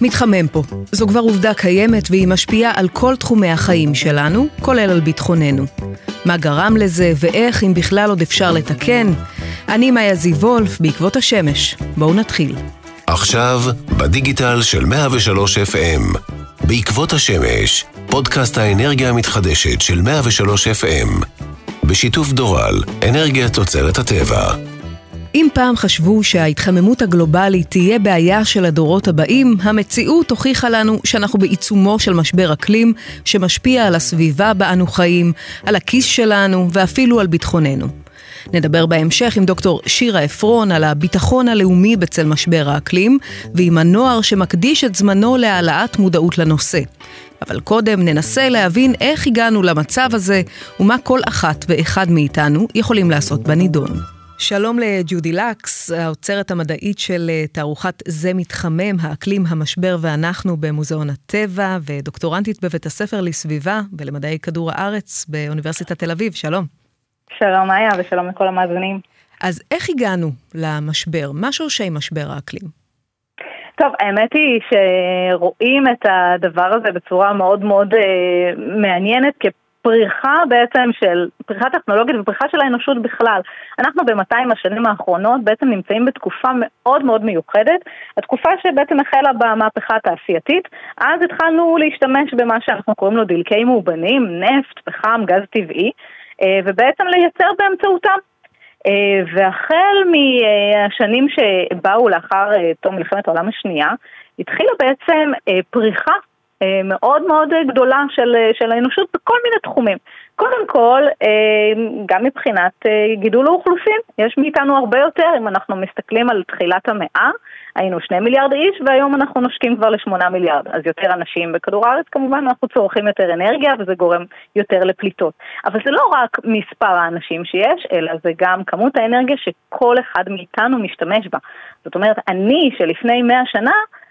מתחמם פה. זו כבר עובדה קיימת והיא משפיעה על כל תחומי החיים שלנו, כולל על ביטחוננו. מה גרם לזה ואיך, אם בכלל עוד אפשר לתקן? אני מאיה זיו וולף, בעקבות השמש. בואו נתחיל. עכשיו, בדיגיטל של 103 FM. בעקבות השמש, פודקאסט האנרגיה המתחדשת של 103 FM. בשיתוף דורל, אנרגיה תוצרת הטבע. אם פעם חשבו שההתחממות הגלובלית תהיה בעיה של הדורות הבאים, המציאות הוכיחה לנו שאנחנו בעיצומו של משבר אקלים שמשפיע על הסביבה בה אנו חיים, על הכיס שלנו ואפילו על ביטחוננו. נדבר בהמשך עם דוקטור שירה עפרון על הביטחון הלאומי בצל משבר האקלים, ועם הנוער שמקדיש את זמנו להעלאת מודעות לנושא. אבל קודם ננסה להבין איך הגענו למצב הזה, ומה כל אחת ואחד מאיתנו יכולים לעשות בנידון. שלום לג'ודי לקס, האוצרת המדעית של אה, תערוכת זה מתחמם, האקלים, המשבר ואנחנו במוזיאון הטבע, ודוקטורנטית בבית הספר לסביבה ולמדעי כדור הארץ באוניברסיטת תל אביב, שלום. שלום איה ושלום לכל המאזינים. אז איך הגענו למשבר? מה שורשי משבר האקלים? טוב, האמת היא שרואים את הדבר הזה בצורה מאוד מאוד אה, מעניינת כפריחה בעצם של, פריחה טכנולוגית ופריחה של האנושות בכלל. אנחנו ב-200 השנים האחרונות בעצם נמצאים בתקופה מאוד מאוד מיוחדת, התקופה שבעצם החלה במהפכה התעשייתית, אז התחלנו להשתמש במה שאנחנו קוראים לו דלקי מאובנים, נפט, פחם, גז טבעי. אה, ובעצם לייצר באמצעותם. אה, והחל מהשנים שבאו לאחר אה, תום מלחמת העולם השנייה, התחילה בעצם פריחה מאוד מאוד גדולה של, של האנושות בכל מיני תחומים. קודם כל, גם מבחינת גידול האוכלוסין, יש מאיתנו הרבה יותר, אם אנחנו מסתכלים על תחילת המאה, היינו שני מיליארד איש והיום אנחנו נושקים כבר לשמונה מיליארד. אז יותר אנשים בכדור הארץ כמובן, אנחנו צורכים יותר אנרגיה וזה גורם יותר לפליטות. אבל זה לא רק מספר האנשים שיש, אלא זה גם כמות האנרגיה שכל אחד מאיתנו משתמש בה. זאת אומרת, אני שלפני מאה שנה, אה,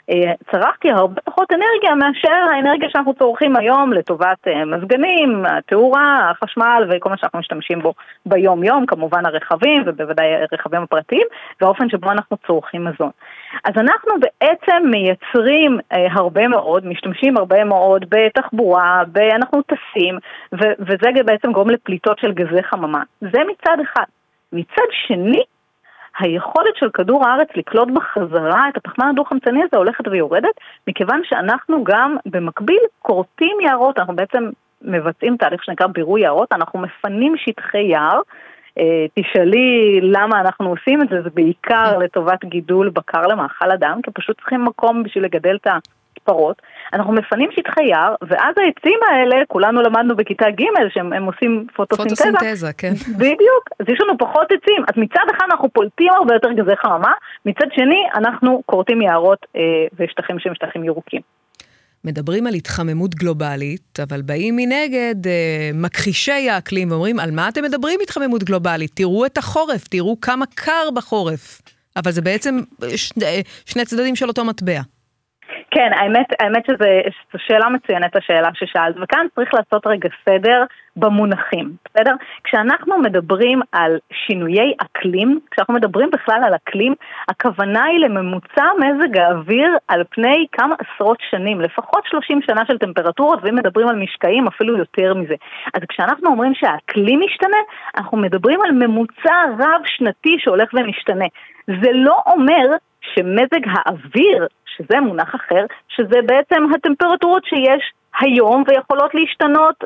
צרכתי הרבה פחות אנרגיה מאשר האנרגיה שאנחנו צורכים היום לטובת אה, מזגנים, התאורה, החשמל וכל מה שאנחנו משתמשים בו ביום-יום, כמובן הרכבים ובוודאי הרכבים הפרטיים והאופן שבו אנחנו צורכים מזון. אז אנחנו בעצם מייצרים אה, הרבה מאוד, משתמשים הרבה מאוד בתחבורה, אנחנו טסים, וזה בעצם גורם לפליטות של גזי חממה. זה מצד אחד. מצד שני, היכולת של כדור הארץ לקלוט בחזרה את הפחמן הדו-חמצני הזה הולכת ויורדת, מכיוון שאנחנו גם במקביל כורתים יערות, אנחנו בעצם מבצעים תהליך שנקרא בירוי יערות, אנחנו מפנים שטחי יער. אה, תשאלי למה אנחנו עושים את זה, זה בעיקר לטובת גידול בקר למאכל אדם, כי פשוט צריכים מקום בשביל לגדל את פרות, אנחנו מפנים שטחי יער, ואז העצים האלה, כולנו למדנו בכיתה ג' שהם עושים פוטוסינתזה. פוטוסינתזה, כן. בדיוק, אז יש לנו פחות עצים. אז מצד אחד אנחנו פולטים הרבה יותר גזי חממה, מצד שני אנחנו כורתים יערות אה, ושטחים שהם שטחים ירוקים. מדברים על התחממות גלובלית, אבל באים מנגד אה, מכחישי האקלים ואומרים, על מה אתם מדברים התחממות גלובלית? תראו את החורף, תראו כמה קר בחורף. אבל זה בעצם שני, שני צדדים של אותו מטבע. כן, האמת, האמת שזו שאלה מצוינת השאלה ששאלת, וכאן צריך לעשות רגע סדר במונחים, בסדר? כשאנחנו מדברים על שינויי אקלים, כשאנחנו מדברים בכלל על אקלים, הכוונה היא לממוצע מזג האוויר על פני כמה עשרות שנים, לפחות 30 שנה של טמפרטורות, ואם מדברים על משקעים אפילו יותר מזה. אז כשאנחנו אומרים שהאקלים משתנה, אנחנו מדברים על ממוצע רב שנתי שהולך ומשתנה. זה לא אומר שמזג האוויר שזה מונח אחר, שזה בעצם הטמפרטורות שיש היום ויכולות להשתנות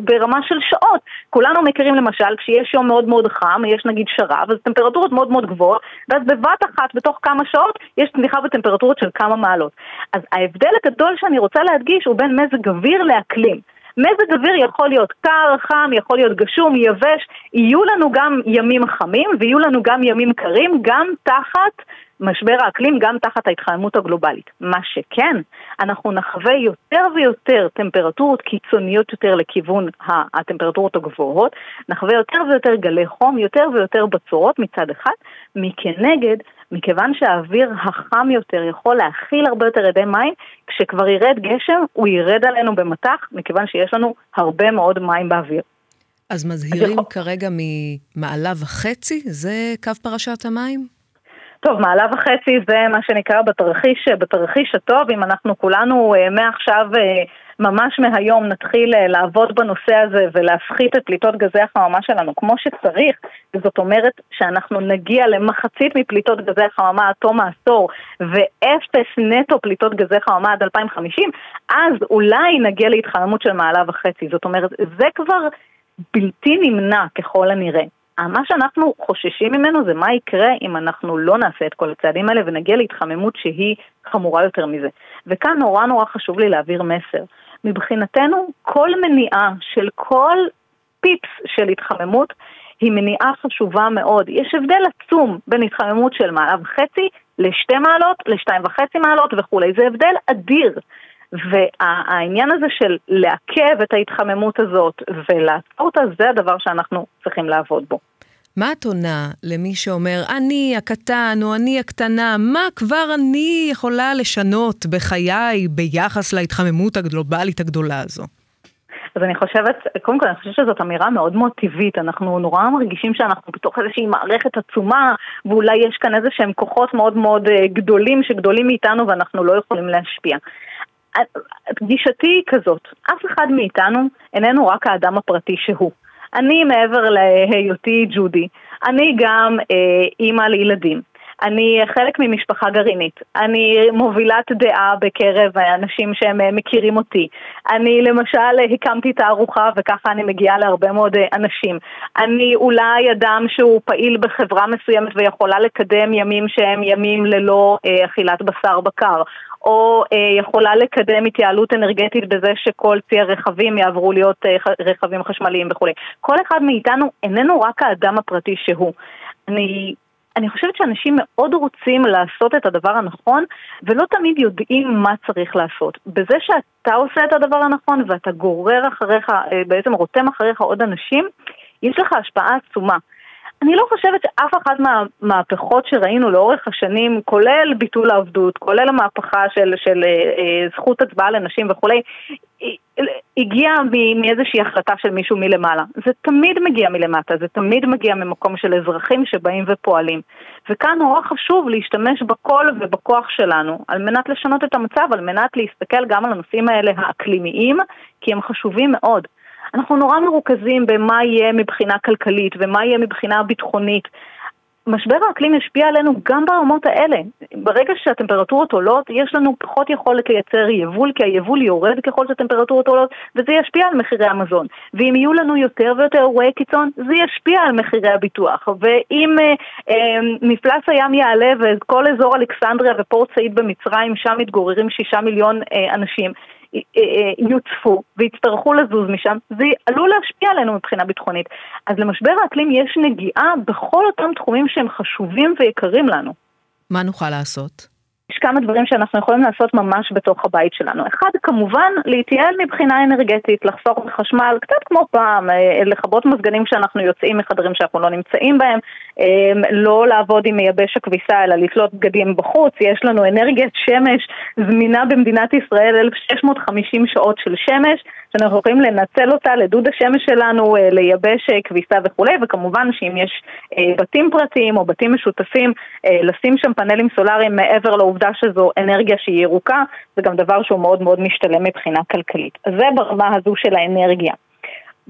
ברמה של שעות. כולנו מכירים למשל, כשיש יום מאוד מאוד חם, יש נגיד שרב, אז טמפרטורות מאוד מאוד גבוהות, ואז בבת אחת, בתוך כמה שעות, יש צניחה בטמפרטורות של כמה מעלות. אז ההבדל הגדול שאני רוצה להדגיש הוא בין מזג אוויר לאקלים. מזג אוויר יכול להיות קר, חם, יכול להיות גשום, יבש, יהיו לנו גם ימים חמים ויהיו לנו גם ימים קרים, גם תחת משבר האקלים גם תחת ההתחממות הגלובלית. מה שכן, אנחנו נחווה יותר ויותר טמפרטורות קיצוניות יותר לכיוון הטמפרטורות הגבוהות, נחווה יותר ויותר גלי חום, יותר ויותר בצורות מצד אחד, מכנגד, מכיוון שהאוויר החם יותר יכול להכיל הרבה יותר אדי מים, כשכבר ירד גשם הוא ירד עלינו במטח, מכיוון שיש לנו הרבה מאוד מים באוויר. אז מזהירים כרגע ממעלה וחצי? זה קו פרשת המים? טוב, מעלה וחצי זה מה שנקרא בתרחיש, בתרחיש הטוב, אם אנחנו כולנו אה, מעכשיו, אה, ממש מהיום נתחיל אה, לעבוד בנושא הזה ולהפחית את פליטות גזי החממה שלנו כמו שצריך, זאת אומרת שאנחנו נגיע למחצית מפליטות גזי החממה עד תום העשור ואפס נטו פליטות גזי חממה עד 2050, אז אולי נגיע להתחממות של מעלה וחצי. זאת אומרת, זה כבר בלתי נמנע ככל הנראה. מה שאנחנו חוששים ממנו זה מה יקרה אם אנחנו לא נעשה את כל הצעדים האלה ונגיע להתחממות שהיא חמורה יותר מזה. וכאן נורא נורא חשוב לי להעביר מסר. מבחינתנו, כל מניעה של כל פיפס של התחממות היא מניעה חשובה מאוד. יש הבדל עצום בין התחממות של מעלה וחצי לשתי מעלות, לשתיים וחצי מעלות וכולי. זה הבדל אדיר. והעניין הזה של לעכב את ההתחממות הזאת ולעצור אותה, זה הדבר שאנחנו צריכים לעבוד בו. מה את עונה למי שאומר, אני הקטן או אני הקטנה, מה כבר אני יכולה לשנות בחיי ביחס להתחממות הגלובלית הגדולה הזו? אז אני חושבת, קודם כל אני חושבת שזאת אמירה מאוד מאוד טבעית, אנחנו נורא מרגישים שאנחנו בתוך איזושהי מערכת עצומה, ואולי יש כאן איזה שהם כוחות מאוד מאוד אה, גדולים שגדולים מאיתנו ואנחנו לא יכולים להשפיע. גישתי היא כזאת, אף אחד מאיתנו איננו רק האדם הפרטי שהוא. אני מעבר להיותי ג'ודי, אני גם אה, אימא לילדים. אני חלק ממשפחה גרעינית. אני מובילת דעה בקרב האנשים שהם אה, מכירים אותי. אני למשל הקמתי תערוכה וככה אני מגיעה להרבה מאוד אה, אנשים. אני אולי אדם שהוא פעיל בחברה מסוימת ויכולה לקדם ימים שהם ימים ללא אה, אכילת בשר בקר. או אה, יכולה לקדם התייעלות אנרגטית בזה שכל צי הרכבים יעברו להיות אה, רכבים חשמליים וכולי. כל אחד מאיתנו איננו רק האדם הפרטי שהוא. אני אני חושבת שאנשים מאוד רוצים לעשות את הדבר הנכון ולא תמיד יודעים מה צריך לעשות. בזה שאתה עושה את הדבר הנכון ואתה גורר אחריך, אה, בעצם רותם אחריך עוד אנשים, יש לך השפעה עצומה. אני לא חושבת שאף אחת מהמהפכות שראינו לאורך השנים, כולל ביטול העבדות, כולל המהפכה של, של אה, אה, זכות הצבעה לנשים וכולי, הגיעה מאיזושהי החלטה של מישהו מלמעלה. זה תמיד מגיע מלמטה, זה תמיד מגיע ממקום של אזרחים שבאים ופועלים. וכאן נורא חשוב להשתמש בקול ובכוח שלנו על מנת לשנות את המצב, על מנת להסתכל גם על הנושאים האלה האקלימיים, כי הם חשובים מאוד. אנחנו נורא מרוכזים במה יהיה מבחינה כלכלית ומה יהיה מבחינה ביטחונית. משבר האקלים ישפיע עלינו גם ברמות האלה. ברגע שהטמפרטורות עולות, יש לנו פחות יכולת לייצר יבול, כי היבול יורד ככל שהטמפרטורות עולות, וזה ישפיע על מחירי המזון. ואם יהיו לנו יותר ויותר אירועי קיצון, זה ישפיע על מחירי הביטוח. ואם אה, אה, מפלס הים יעלה וכל אזור אלכסנדריה ופורט סעיד במצרים, שם מתגוררים שישה מיליון אה, אנשים, יוצפו ויצטרכו לזוז משם, זה עלול להשפיע עלינו מבחינה ביטחונית. אז למשבר האקלים יש נגיעה בכל אותם תחומים שהם חשובים ויקרים לנו. מה נוכל לעשות? כמה דברים שאנחנו יכולים לעשות ממש בתוך הבית שלנו. אחד, כמובן, להתייעל מבחינה אנרגטית, לחסוך בחשמל, קצת כמו פעם, אה, לכבות מזגנים כשאנחנו יוצאים מחדרים שאנחנו לא נמצאים בהם, אה, לא לעבוד עם מייבש הכביסה, אלא לתלות בגדים בחוץ. יש לנו אנרגיית שמש זמינה במדינת ישראל, 1,650 שעות של שמש. שאנחנו יכולים לנצל אותה לדוד השמש שלנו, אה, לייבש אה, כביסה וכולי, וכמובן שאם יש אה, בתים פרטיים או בתים משותפים, לשים שם פאנלים סולאריים מעבר לעובדה שזו אנרגיה שהיא ירוקה, זה גם דבר שהוא מאוד מאוד משתלם מבחינה כלכלית. אז זה ברמה הזו של האנרגיה.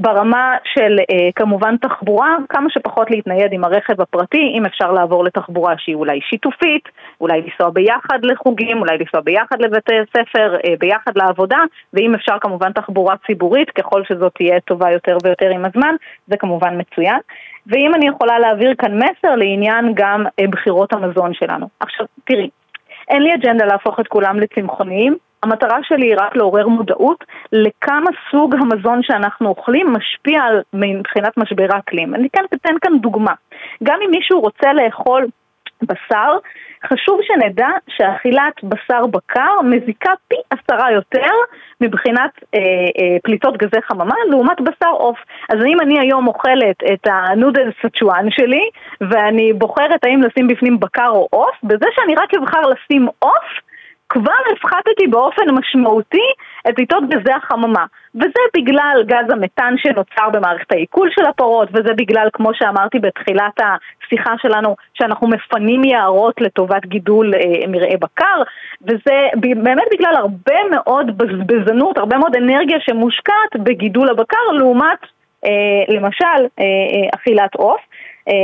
ברמה של אה, כמובן תחבורה, כמה שפחות להתנייד עם הרכב הפרטי, אם אפשר לעבור לתחבורה שהיא אולי שיתופית, אולי לנסוע ביחד לחוגים, אולי לנסוע ביחד לבתי ספר, אה, ביחד לעבודה, ואם אפשר כמובן תחבורה ציבורית, ככל שזאת תהיה טובה יותר ויותר עם הזמן, זה כמובן מצוין. ואם אני יכולה להעביר כאן מסר לעניין גם אה, בחירות המזון שלנו. עכשיו, תראי, אין לי אג'נדה להפוך את כולם לצמחוניים, המטרה שלי היא רק לעורר מודעות לכמה סוג המזון שאנחנו אוכלים משפיע על מבחינת משבר האקלים. אני כאן אתן כאן דוגמה. גם אם מישהו רוצה לאכול בשר, חשוב שנדע שאכילת בשר בקר מזיקה פי עשרה יותר מבחינת אה, אה, פליטות גזי חממה לעומת בשר עוף. אז אם אני היום אוכלת את הנודל סצ'ואן שלי ואני בוחרת האם לשים בפנים בקר או עוף, בזה שאני רק אבחר לשים עוף כבר הפחתתי באופן משמעותי את פליטות גזי החממה. וזה בגלל גז המתאן שנוצר במערכת העיכול של הפרות, וזה בגלל, כמו שאמרתי בתחילת השיחה שלנו, שאנחנו מפנים יערות לטובת גידול אה, מרעה בקר, וזה באמת בגלל הרבה מאוד בזבזנות, הרבה מאוד אנרגיה שמושקעת בגידול הבקר, לעומת אה, למשל אה, אה, אכילת עוף. אה,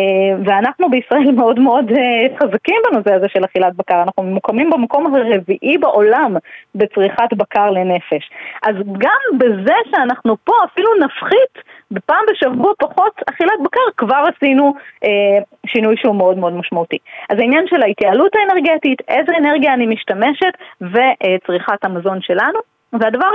ואנחנו בישראל מאוד מאוד אה, חזקים בנושא הזה של אכילת בקר, אנחנו ממוקמים במקום הרביעי בעולם בצריכת בקר לנפש. אז גם בזה שאנחנו פה אפילו נפחית בפעם בשבוע פחות אכילת בקר, כבר עשינו אה, שינוי שהוא מאוד מאוד משמעותי. אז העניין של ההתייעלות האנרגטית, איזה אנרגיה אני משתמשת וצריכת המזון שלנו. והדבר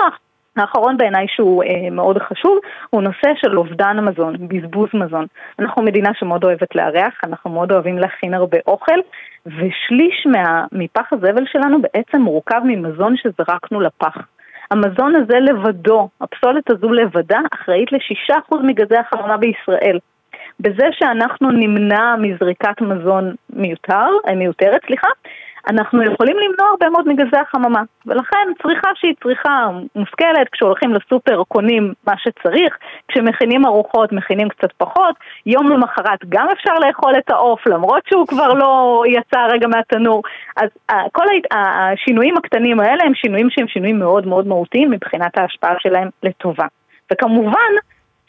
האחרון בעיניי שהוא אה, מאוד חשוב הוא נושא של אובדן מזון, בזבוז מזון. אנחנו מדינה שמאוד אוהבת לארח, אנחנו מאוד אוהבים להכין הרבה אוכל ושליש מה, מפח הזבל שלנו בעצם מורכב ממזון שזרקנו לפח. המזון הזה לבדו, הפסולת הזו לבדה, אחראית ל-6% מגזי החממה בישראל. בזה שאנחנו נמנע מזריקת מזון מיותר, אה, מיותרת, סליחה, אנחנו יכולים למנוע הרבה מאוד מגזי החממה. ולכן צריכה שהיא צריכה מושכלת, כשהולכים לסופר קונים מה שצריך, כשמכינים ארוחות מכינים קצת פחות, יום למחרת גם אפשר לאכול את העוף למרות שהוא כבר לא יצא רגע מהתנור. אז כל השינויים הקטנים האלה הם שינויים שהם שינויים מאוד מאוד מהותיים מבחינת ההשפעה שלהם לטובה. וכמובן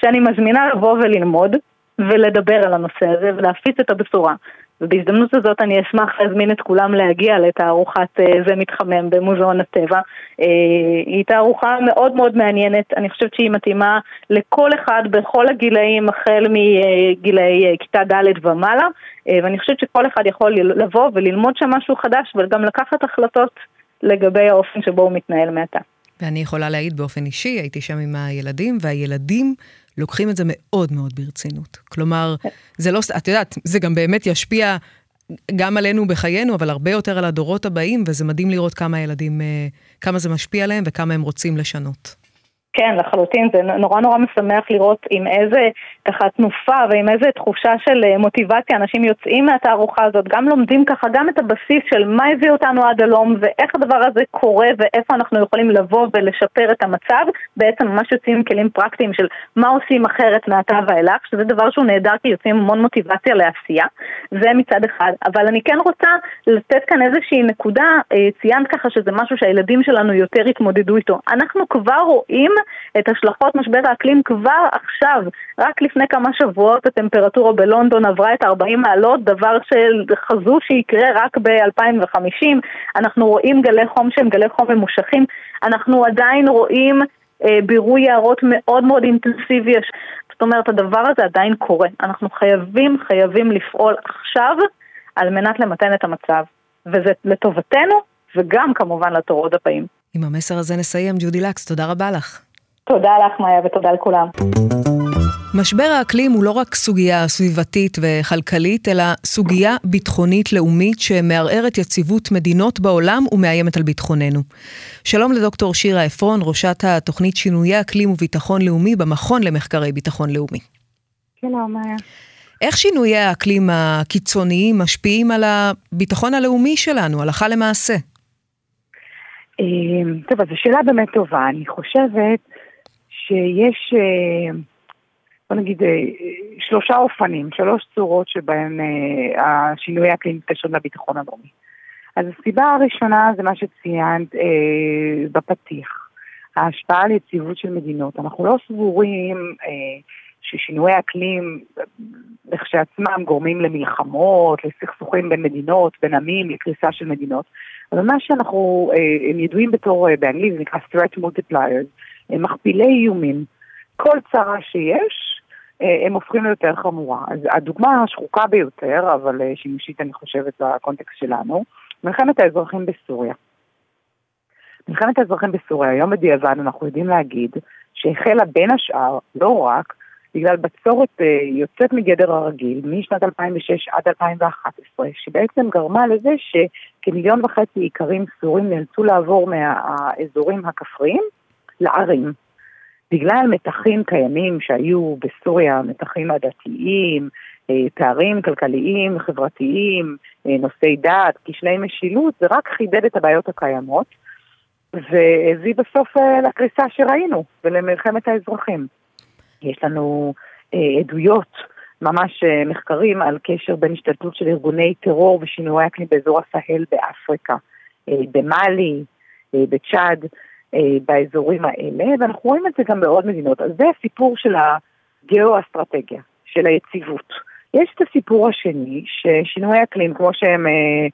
שאני מזמינה לבוא וללמוד ולדבר על הנושא הזה ולהפיץ את הבשורה. ובהזדמנות הזאת אני אשמח להזמין את כולם להגיע לתערוכת אה, זה מתחמם במוזיאון הטבע. אה, היא תערוכה מאוד מאוד מעניינת, אני חושבת שהיא מתאימה לכל אחד בכל הגילאים, החל מגילאי אה, כיתה ד' ומעלה, ואני חושבת שכל אחד יכול לבוא וללמוד שם משהו חדש וגם לקחת החלטות לגבי האופן שבו הוא מתנהל מעתה. ואני יכולה להעיד באופן אישי, הייתי שם עם הילדים, והילדים לוקחים את זה מאוד מאוד ברצינות. כלומר, זה לא, את יודעת, זה גם באמת ישפיע גם עלינו בחיינו, אבל הרבה יותר על הדורות הבאים, וזה מדהים לראות כמה ילדים, אה, כמה זה משפיע עליהם וכמה הם רוצים לשנות. כן, לחלוטין, זה נורא נורא משמח לראות עם איזה ככה תנופה ועם איזה תחושה של אה, מוטיבציה אנשים יוצאים מהתערוכה הזאת, גם לומדים ככה גם את הבסיס של מה הביא אותנו עד הלום ואיך הדבר הזה קורה ואיפה אנחנו יכולים לבוא ולשפר את המצב, בעצם ממש יוצאים עם כלים פרקטיים של מה עושים אחרת מעתה ואילך, שזה דבר שהוא נהדר כי יוצאים המון מוטיבציה לעשייה, זה מצד אחד, אבל אני כן רוצה לתת כאן איזושהי נקודה, אה, ציינת ככה שזה משהו שהילדים שלנו יותר התמודדו איתו, אנחנו כבר רואים את השלכות משבר האקלים כבר עכשיו. רק לפני כמה שבועות הטמפרטורה בלונדון עברה את 40 מעלות, דבר שחזו שיקרה רק ב-2050. אנחנו רואים גלי חום שהם גלי חום ממושכים. אנחנו עדיין רואים אה, בירוי יערות מאוד מאוד אינטנסיבי. זאת אומרת, הדבר הזה עדיין קורה. אנחנו חייבים, חייבים לפעול עכשיו על מנת למתן את המצב. וזה לטובתנו וגם כמובן לתורות הבאים. עם המסר הזה נסיים. ג'ודי לקס, תודה רבה לך. תודה לך, מאיה, ותודה לכולם. משבר האקלים הוא לא רק סוגיה סביבתית וכלכלית, אלא סוגיה ביטחונית לאומית שמערערת יציבות מדינות בעולם ומאיימת על ביטחוננו. שלום לדוקטור שירה עפרון, ראשת התוכנית שינויי אקלים וביטחון לאומי במכון למחקרי ביטחון לאומי. שלום, מאיה. איך שינויי האקלים הקיצוניים משפיעים על הביטחון הלאומי שלנו, הלכה למעשה? אה, טוב, אז זו שאלה באמת טובה. אני חושבת שיש, אה, בוא נגיד, אה, שלושה אופנים, שלוש צורות שבהן אה, השינוי האקלים מתקשרים לביטחון הלאומי. אז הסיבה הראשונה זה מה שציינת אה, בפתיח, ההשפעה על יציבות של מדינות. אנחנו לא סבורים אה, ששינויי אקלים לכשעצמם גורמים למלחמות, לסכסוכים בין מדינות, בין עמים, לקריסה של מדינות. אבל מה שאנחנו, אה, הם ידועים בתור, באנגלית זה נקרא threat multipliers. מכפילי איומים. כל צרה שיש, אה, הם הופכים ליותר חמורה. אז הדוגמה השחוקה ביותר, אבל אה, שימושית אני חושבת בקונטקסט שלנו, מלחמת האזרחים בסוריה. מלחמת האזרחים בסוריה, היום בדיעבד אנחנו יודעים להגיד שהחלה בין השאר, לא רק, בגלל בצורת אה, יוצאת מגדר הרגיל משנת 2006 עד 2011, שבעצם גרמה לזה שכמיליון וחצי איכרים סורים נאלצו לעבור מהאזורים הכפריים לערים. בגלל מתחים קיימים שהיו בסוריה, מתחים עדתיים, אה, פערים כלכליים, חברתיים, אה, נושאי דת, כשלי משילות, זה רק חידד את הבעיות הקיימות. והביא בסוף אה, לקריסה שראינו ולמלחמת האזרחים. יש לנו עדויות, ממש מחקרים על קשר בין השתלטות של ארגוני טרור ושינויי אקלים באזור הסהל באפריקה, במאלי, בצ'אד, באזורים האלה, ואנחנו רואים את זה גם בעוד מדינות. אז זה הסיפור של הגיאו-אסטרטגיה, של היציבות. יש את הסיפור השני, ששינויי אקלים, כמו שהם אה,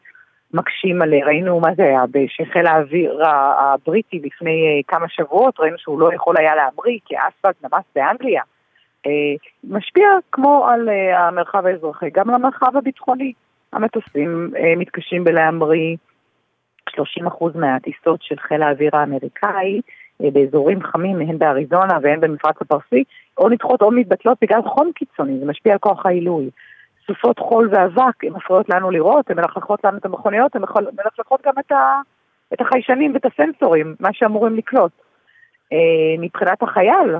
מקשים עליה, ראינו מה זה היה, שחיל האוויר הבריטי לפני אה, כמה שבועות, ראינו שהוא לא יכול היה להמריא, כי האספלט נמס באנגליה. אה, משפיע כמו על אה, המרחב האזרחי, גם על המרחב הביטחוני. המטוסים אה, מתקשים בלהמריא, 30% מהטיסות של חיל האוויר האמריקאי אה, באזורים חמים, הן באריזונה והן במפרץ הפרסי, או נדחות או מתבטלות בגלל חום קיצוני, זה משפיע על כוח העילוי. סופות חול ואבק, הן מפריעות לנו לראות, הן מלכלכות לנו את המכוניות, הן מלכלכות גם את, ה, את החיישנים ואת הסנסורים, מה שאמורים לקלוט. אה, מבחינת החייל,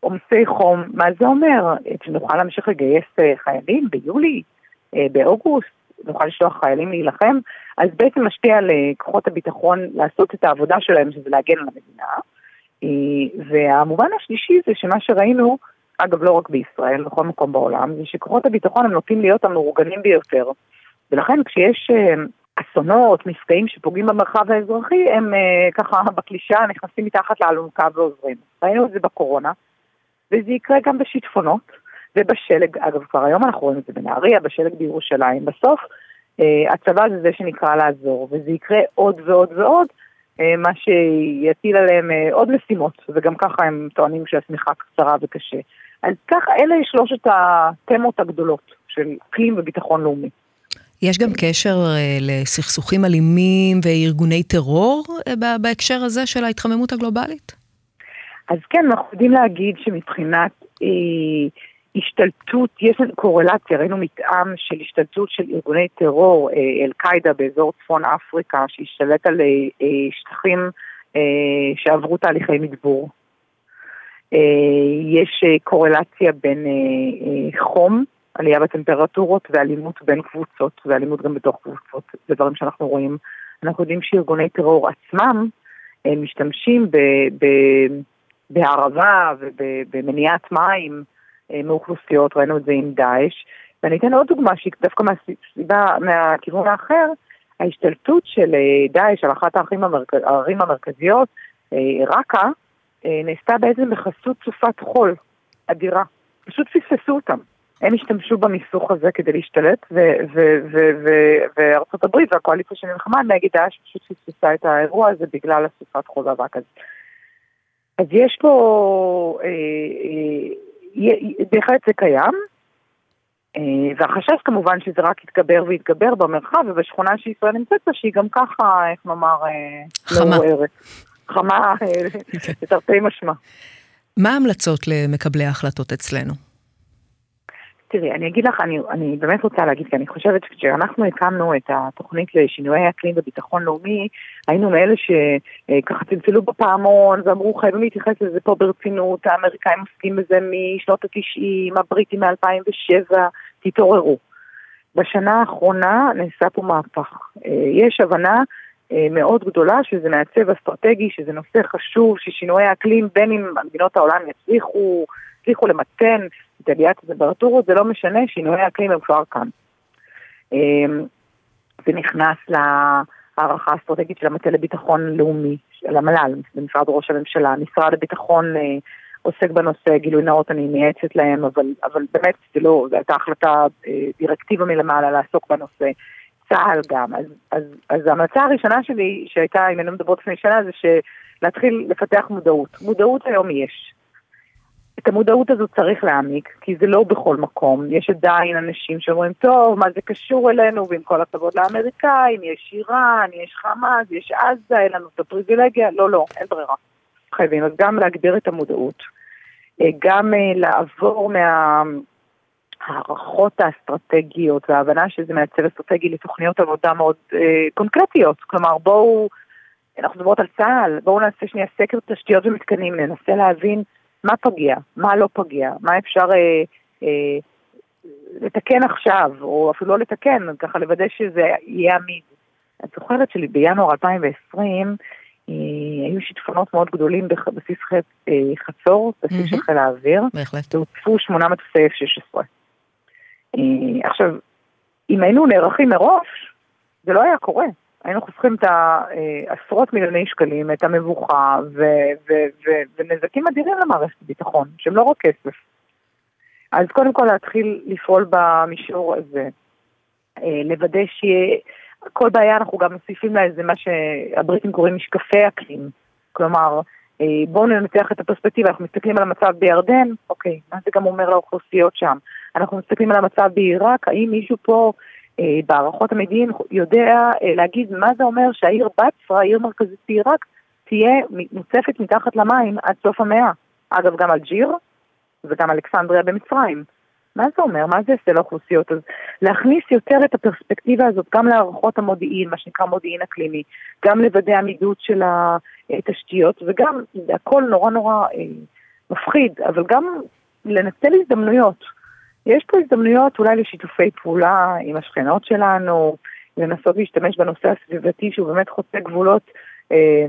עומסי חום, מה זה אומר? שנוכל להמשיך לגייס אה, חיילים ביולי, אה, באוגוסט, נוכל לשלוח חיילים להילחם, אז בעצם משפיע על אה, כוחות הביטחון לעשות את העבודה שלהם, שזה להגן על המדינה. אה, והמובן השלישי זה שמה שראינו, אגב לא רק בישראל, בכל מקום בעולם, זה שכוחות הביטחון הם נוטים להיות המאורגנים ביותר. ולכן כשיש אסונות, מפגעים שפוגעים במרחב האזרחי, הם ככה בקלישה נכנסים מתחת לאלונקה ועוזרים. ראינו את זה בקורונה, וזה יקרה גם בשיטפונות. ובשלג, אגב כבר היום אנחנו רואים את זה בנהריה, בשלג בירושלים. בסוף אה, הצבא זה זה שנקרא לעזור, וזה יקרה עוד ועוד ועוד, אה, מה שיטיל עליהם אה, עוד משימות, וגם ככה הם טוענים שהשמיכה קצרה וקשה. אז ככה, אלה שלושת התמות הגדולות של אקלים וביטחון לאומי. יש גם קשר לסכסוכים אלימים וארגוני טרור בהקשר הזה של ההתחממות הגלובלית? אז כן, אנחנו יודעים להגיד שמבחינת אה, השתלטות, יש איזו קורלציה, ראינו מתאם של השתלטות של ארגוני טרור, אה, אל-קאעידה באזור צפון אפריקה, שהשתלט על אה, אה, שטחים שעברו תהליכי מדבור. יש קורלציה בין חום, עלייה בטמפרטורות ואלימות בין קבוצות, ואלימות גם בתוך קבוצות, זה דברים שאנחנו רואים. אנחנו יודעים שארגוני טרור עצמם משתמשים בהערבה ובמניעת מים, מאוכלוסיות, ראינו את זה עם דאעש. ואני אתן עוד דוגמה שהיא דווקא מהסיבה, מהכיוון האחר, ההשתלטות של אה, דאעש על אחת הערים, המרכז, הערים המרכזיות, אה, ראקה, נעשתה בעצם בחסות סופת חול אדירה. פשוט פספסו אותם. הם השתמשו במיסוך הזה כדי להשתלט, וארצות הברית והקואליציה שנלחמה נגד דאעש פשוט פספסה את האירוע הזה בגלל הסופת חול אבק הזה. אז יש פה אה, אה, בהחלט זה קיים, אה, והחשש כמובן שזה רק יתגבר ויתגבר במרחב ובשכונה שישראל נמצאת בה, שהיא גם ככה, איך נאמר, אה, חמה. חמה, אה, משמע. מה ההמלצות למקבלי ההחלטות אצלנו? תראי, אני אגיד לך, אני, אני באמת רוצה להגיד, כי אני חושבת שכשאנחנו הקמנו את התוכנית לשינויי אקלים וביטחון לאומי, היינו מאלה שככה צלצלו בפעמון ואמרו חייבים להתייחס לזה פה ברצינות, האמריקאים עוסקים בזה משנות ה-90, הבריטים מ-2007, תתעוררו. בשנה האחרונה נעשה פה מהפך. אה, יש הבנה אה, מאוד גדולה שזה מעצב אסטרטגי, שזה נושא חשוב, ששינויי האקלים, בין אם מדינות העולם יצליחו, יצליחו למתן את עליית הטמפרטורות, זה לא משנה, שינויי האקלים הם כבר כאן. אמ, זה נכנס להערכה האסטרטגית של המטה לביטחון לאומי, של המל"ל, במשרד ראש הממשלה. משרד הביטחון אה, עוסק בנושא, גילוי נאות אני מייעצת להם, אבל, אבל באמת זה לא, זו הייתה החלטה, אה, דירקטיבה מלמעלה לעסוק בנושא. צה"ל גם. אז, אז, אז ההמלצה הראשונה שלי, שהייתה, אם אני לא מדברת לפני שנה, זה להתחיל לפתח מודעות. מודעות היום יש. את המודעות הזו צריך להעמיק, כי זה לא בכל מקום. יש עדיין אנשים שאומרים, טוב, מה זה קשור אלינו, ועם כל הכבוד לאמריקאים, יש איראן, יש חמאס, יש עזה, אין לנו את הפריבילגיה. לא, לא, אין ברירה. חייבים. אז גם להגביר את המודעות, אה, גם אה, לעבור מההערכות האסטרטגיות וההבנה שזה מעצב אסטרטגי לתוכניות עבודה מאוד אה, קונקרטיות. כלומר, בואו, אנחנו מדברות על צה"ל, בואו נעשה שנייה סקר תשתיות ומתקנים, ננסה להבין מה פגיע, מה לא פגיע, מה אפשר אה, אה, לתקן עכשיו, או אפילו לא לתקן, ככה לוודא שזה יהיה עמיד. את זוכרת שבינואר 2020 אה, היו שיטפונות מאוד גדולים בבסיס חצור, בסיס של חיל האוויר. בהחלט. והוצפו שמונה מטוסי F-16. עכשיו, אם היינו נערכים מראש, זה לא היה קורה. היינו חוסכים את העשרות מיליוני שקלים, את המבוכה ו- ו- ו- ונזקים אדירים למערכת הביטחון, שהם לא רק כסף. אז קודם כל להתחיל לפעול במישור הזה, אה, לוודא שיהיה, כל בעיה אנחנו גם מוסיפים לה איזה מה שהבריטים קוראים משקפי אקלים. כלומר, אה, בואו ננתח את הפרספקטיבה, אנחנו מסתכלים על המצב בירדן, אוקיי, מה זה גם אומר לאוכלוסיות שם? אנחנו מסתכלים על המצב בעיראק, האם מישהו פה אה, בהערכות המדיעים יודע אה, להגיד מה זה אומר שהעיר בצרה, עיר מרכזית בעיראק, תהיה מוצפת מתחת למים עד סוף המאה. אגב, גם אלג'יר וגם אלכסנדריה במצרים. מה זה אומר? מה זה יעשה לאוכלוסיות? אז להכניס יותר את הפרספקטיבה הזאת גם להערכות המודיעין, מה שנקרא מודיעין אקלימי, גם לוודא עמידות של התשתיות, וגם, הכל נורא נורא אה, מפחיד, אבל גם לנצל הזדמנויות. יש פה הזדמנויות אולי לשיתופי פעולה עם השכנות שלנו, לנסות להשתמש בנושא הסביבתי שהוא באמת חוצה גבולות, אה,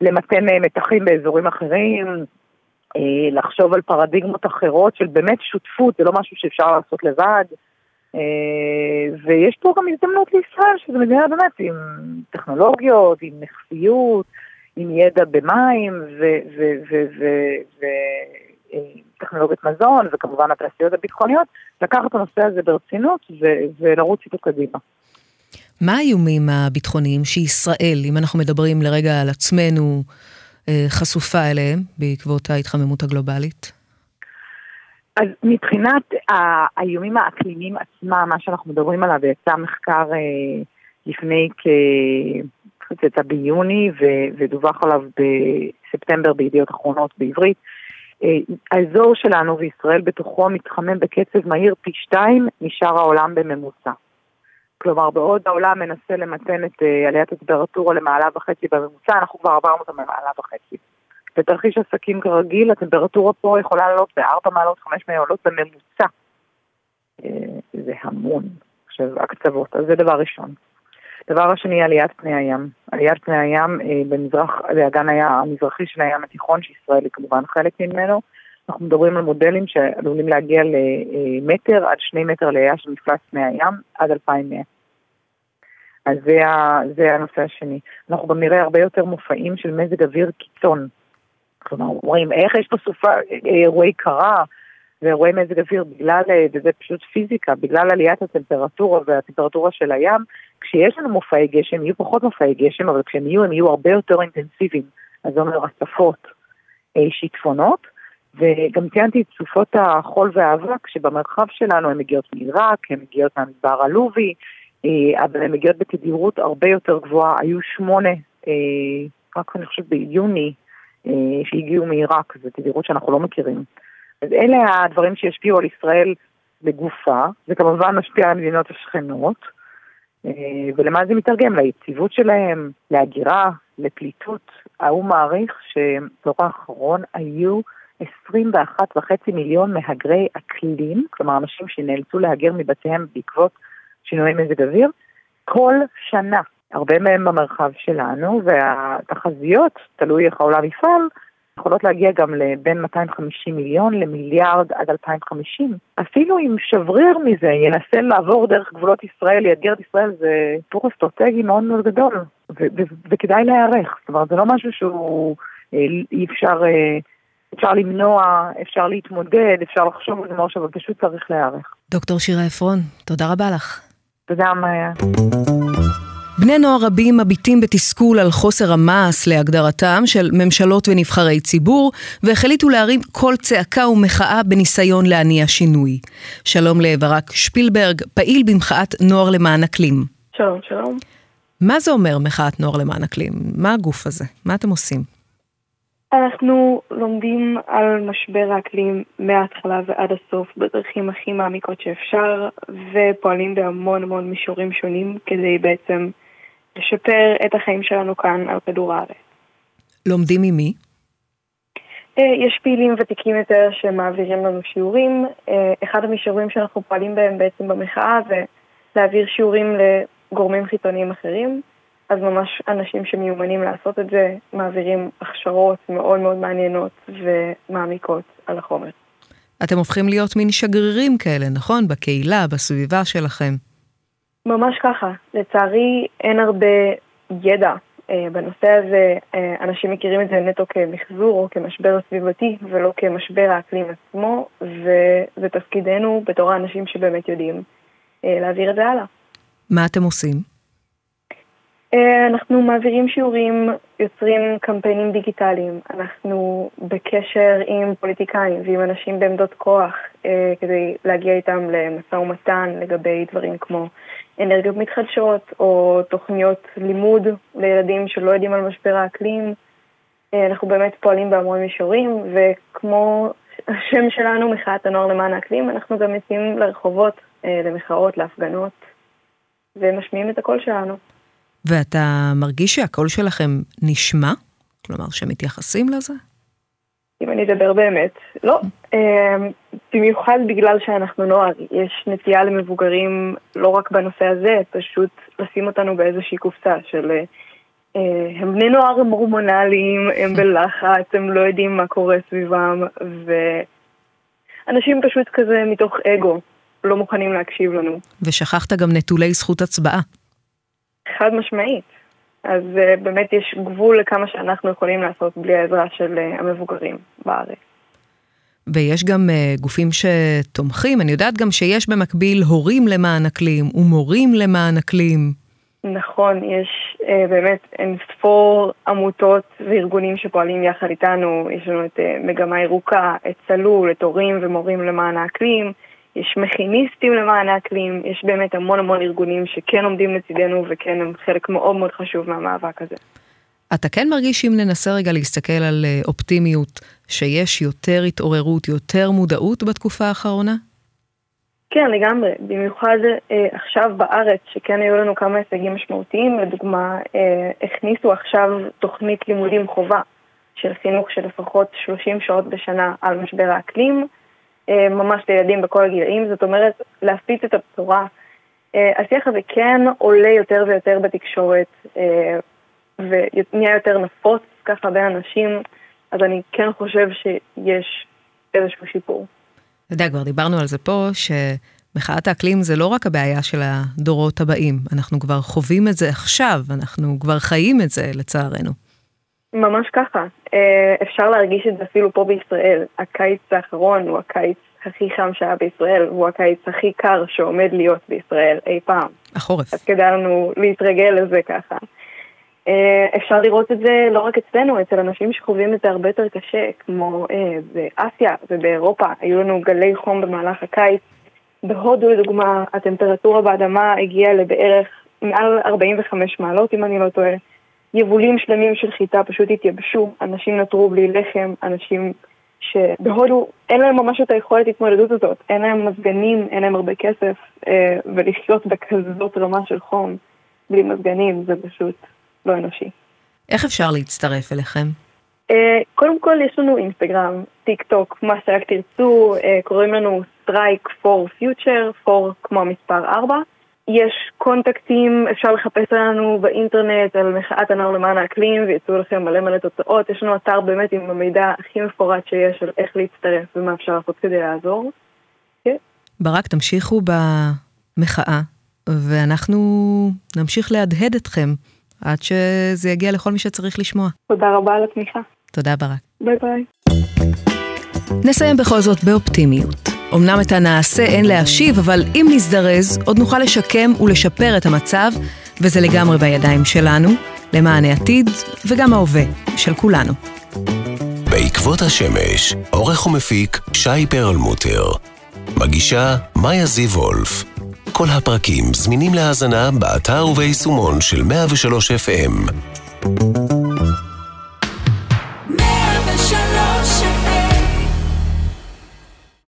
למתן אה, מתחים באזורים אחרים, אה, לחשוב על פרדיגמות אחרות של באמת שותפות, זה לא משהו שאפשר לעשות לבד. אה, ויש פה גם הזדמנות לישראל, שזו מדינה באמת עם טכנולוגיות, עם נכסיות, עם ידע במים וטכנולוגיות מזון, וכמובן התעשיות הביטחוניות, לקחת את הנושא הזה ברצינות ולרוץ איתו קדימה. מה האיומים הביטחוניים שישראל, אם אנחנו מדברים לרגע על עצמנו, אה, חשופה אליהם בעקבות ההתחממות הגלובלית? אז מבחינת האיומים האקלימיים עצמם, מה שאנחנו מדברים עליו, יצא מחקר אה, לפני כ... זה יצא ביוני ודווח עליו בספטמבר בידיעות אחרונות בעברית. אה, האזור שלנו וישראל בתוכו מתחמם בקצב מהיר פי שתיים משאר העולם בממוצע. כלומר, בעוד העולם מנסה למתן את uh, עליית הטמפרטורה למעלה וחצי בממוצע, אנחנו כבר עברנו אותה במעלה וחצי. בתרחיש עסקים כרגיל, הטמפרטורה פה יכולה לעלות בארבע מעלות, חמש מעלות בממוצע. Uh, זה המון. עכשיו, הקצוות, אז זה דבר ראשון. דבר השני, עליית פני הים. עליית פני הים אה, במזרח, באגן המזרחי של הים התיכון, שישראל היא כמובן חלק ממנו. אנחנו מדברים על מודלים שעלולים להגיע למטר עד שני מטר לעלייה של מפלס פני הים עד 2100. אז זה, זה הנושא השני. אנחנו גם נראה הרבה יותר מופעים של מזג אוויר קיצון. כלומר, אומרים, איך יש פה סופה, אירועי קרה ואירועי מזג אוויר בגלל, וזה פשוט פיזיקה, בגלל עליית הטמפרטורה והטמפרטורה של הים, כשיש לנו מופעי גשם, יהיו פחות מופעי גשם, אבל כשהם יהיו, הם יהיו הרבה יותר אינטנסיביים. אז זה אומר הצפות, שיטפונות. וגם ציינתי את סופות החול והאבק שבמרחב שלנו הן מגיעות מעיראק, הן מגיעות מהמדבר הלובי, אה, אבל הן מגיעות בתדירות הרבה יותר גבוהה, היו שמונה, אה, רק אני חושבת ביוני, אה, שהגיעו מעיראק, זו תדירות שאנחנו לא מכירים. אז אלה הדברים שישפיעו על ישראל לגופה, זה כמובן משפיע על המדינות השכנות, ולמה זה מתרגם? ליציבות שלהם, להגירה, לפליטות. האו"ם מעריך שבדור האחרון היו 21.5 מיליון מהגרי אקלים, כלומר אנשים שנאלצו להגר מבתיהם בעקבות שינויי מזג אוויר, כל שנה. הרבה מהם במרחב שלנו, והתחזיות, תלוי איך העולם יפעל, יכולות להגיע גם לבין 250 מיליון למיליארד עד 2050. אפילו אם שבריר מזה ינסה לעבור דרך גבולות ישראל, יאתגר את ישראל, זה סיפור אסטרטגי מאוד מאוד גדול, וכדאי להיערך. זאת אומרת, זה לא משהו שהוא אה, אי אפשר... אה, אפשר למנוע, אפשר להתמודד, אפשר לחשוב על זה מראש, אבל פשוט צריך להיערך. דוקטור שירה עפרון, תודה רבה לך. תודה, מאיה. בני נוער רבים מביטים בתסכול על חוסר המעש להגדרתם של ממשלות ונבחרי ציבור, והחליטו להרים קול צעקה ומחאה בניסיון להניע שינוי. שלום לברק שפילברג, פעיל במחאת נוער למען אקלים. שלום, שלום. מה זה אומר מחאת נוער למען אקלים? מה הגוף הזה? מה אתם עושים? אנחנו לומדים על משבר האקלים מההתחלה ועד הסוף בדרכים הכי מעמיקות שאפשר ופועלים בהמון המון מישורים שונים כדי בעצם לשפר את החיים שלנו כאן על כדור הארץ. לומדים ממי? אה, יש פעילים ותיקים יותר שמעבירים לנו שיעורים. אה, אחד המישורים שאנחנו פועלים בהם בעצם במחאה זה להעביר שיעורים לגורמים חיצוניים אחרים. אז ממש אנשים שמיומנים לעשות את זה מעבירים הכשרות מאוד מאוד מעניינות ומעמיקות על החומר. אתם הופכים להיות מין שגרירים כאלה, נכון? בקהילה, בסביבה שלכם. ממש ככה. לצערי אין הרבה ידע אה, בנושא הזה. אה, אנשים מכירים את זה נטו כמחזור או כמשבר סביבתי ולא כמשבר האקלים עצמו, וזה תפקידנו בתור האנשים שבאמת יודעים אה, להעביר את זה הלאה. מה אתם עושים? אה, אנחנו מעבירים שיעורים, יוצרים קמפיינים דיגיטליים, אנחנו בקשר עם פוליטיקאים ועם אנשים בעמדות כוח אה, כדי להגיע איתם למשא ומתן לגבי דברים כמו אנרגיות מתחדשות או תוכניות לימוד לילדים שלא יודעים על משבר האקלים. אה, אנחנו באמת פועלים בהמון מישורים, וכמו השם שלנו, מחאת הנוער למען האקלים, אנחנו גם יוצאים לרחובות, למחאות, להפגנות, ומשמיעים את הקול שלנו. ואתה מרגיש שהקול שלכם נשמע? כלומר, שמתייחסים לזה? אם אני אדבר באמת, לא. במיוחד בגלל שאנחנו נוער, יש נטייה למבוגרים לא רק בנושא הזה, פשוט לשים אותנו באיזושהי קופסה של אה, הם בני נוער, הם הורמונליים, הם בלחץ, הם לא יודעים מה קורה סביבם, ואנשים פשוט כזה מתוך אגו לא מוכנים להקשיב לנו. ושכחת גם נטולי זכות הצבעה. חד משמעית. אז uh, באמת יש גבול לכמה שאנחנו יכולים לעשות בלי העזרה של uh, המבוגרים בארץ. ויש גם uh, גופים שתומכים, אני יודעת גם שיש במקביל הורים למען אקלים ומורים למען אקלים. נכון, יש uh, באמת אין ספור עמותות וארגונים שפועלים יחד איתנו, יש לנו את uh, מגמה ירוקה, את צלול, את הורים ומורים למען האקלים, יש מכיניסטים למען האקלים, יש באמת המון המון ארגונים שכן עומדים לצידנו וכן הם חלק מאוד מאוד חשוב מהמאבק הזה. אתה כן מרגיש אם ננסה רגע להסתכל על אה, אופטימיות, שיש יותר התעוררות, יותר מודעות בתקופה האחרונה? כן, לגמרי. במיוחד אה, עכשיו בארץ, שכן היו לנו כמה הישגים משמעותיים, לדוגמה, אה, הכניסו עכשיו תוכנית לימודים חובה של חינוך של לפחות 30 שעות בשנה על משבר האקלים. אה, ממש לילדים בכל הגילאים, זאת אומרת להפיץ את הבשורה. אה, השיח הזה כן עולה יותר ויותר בתקשורת אה, ונהיה יותר נפוץ ככה בין אנשים, אז אני כן חושב שיש איזשהו שיפור. אתה יודע, כבר דיברנו על זה פה, שמחאת האקלים זה לא רק הבעיה של הדורות הבאים, אנחנו כבר חווים את זה עכשיו, אנחנו כבר חיים את זה לצערנו. ממש ככה. אפשר להרגיש את זה אפילו פה בישראל. הקיץ האחרון הוא הקיץ הכי חם שהיה בישראל, והוא הקיץ הכי קר שעומד להיות בישראל אי פעם. החורף. אז כדאי לנו להתרגל לזה ככה. אפשר לראות את זה לא רק אצלנו, אצל אנשים שחווים את זה הרבה יותר קשה, כמו אה, באסיה ובאירופה, היו לנו גלי חום במהלך הקיץ. בהודו לדוגמה, הטמפרטורה באדמה הגיעה לבערך מעל 45 מעלות, אם אני לא טועה. יבולים שלמים של חיטה פשוט התייבשו, אנשים נותרו בלי לחם, אנשים שבהודו אין להם ממש את היכולת התמודדות הזאת, אין להם מזגנים, אין להם הרבה כסף, אה, ולחיות בכזאת רמה של חום בלי מזגנים זה פשוט לא אנושי. איך אפשר להצטרף אליכם? אה, קודם כל יש לנו אינסטגרם, טיק טוק, מה שרק תרצו, אה, קוראים לנו Strike for Future, for כמו המספר 4. יש קונטקטים, אפשר לחפש לנו באינטרנט על מחאת הנוער למען האקלים ויצאו לכם מלא מלא תוצאות. יש לנו אתר באמת עם המידע הכי מפורט שיש על איך להצטרף ומה אפשר לעשות כדי לעזור. כן. ברק, תמשיכו במחאה, ואנחנו נמשיך להדהד אתכם עד שזה יגיע לכל מי שצריך לשמוע. תודה רבה על התמיכה. תודה, ברק. ביי ביי. נסיים בכל זאת באופטימיות. אמנם את הנעשה אין להשיב, אבל אם נזדרז, עוד נוכל לשקם ולשפר את המצב, וזה לגמרי בידיים שלנו, למען העתיד וגם ההווה של כולנו. בעקבות השמש, עורך ומפיק שי פרלמוטר. מגישה מאיה זיו וולף. כל הפרקים זמינים להאזנה באתר וביישומון של 103 FM.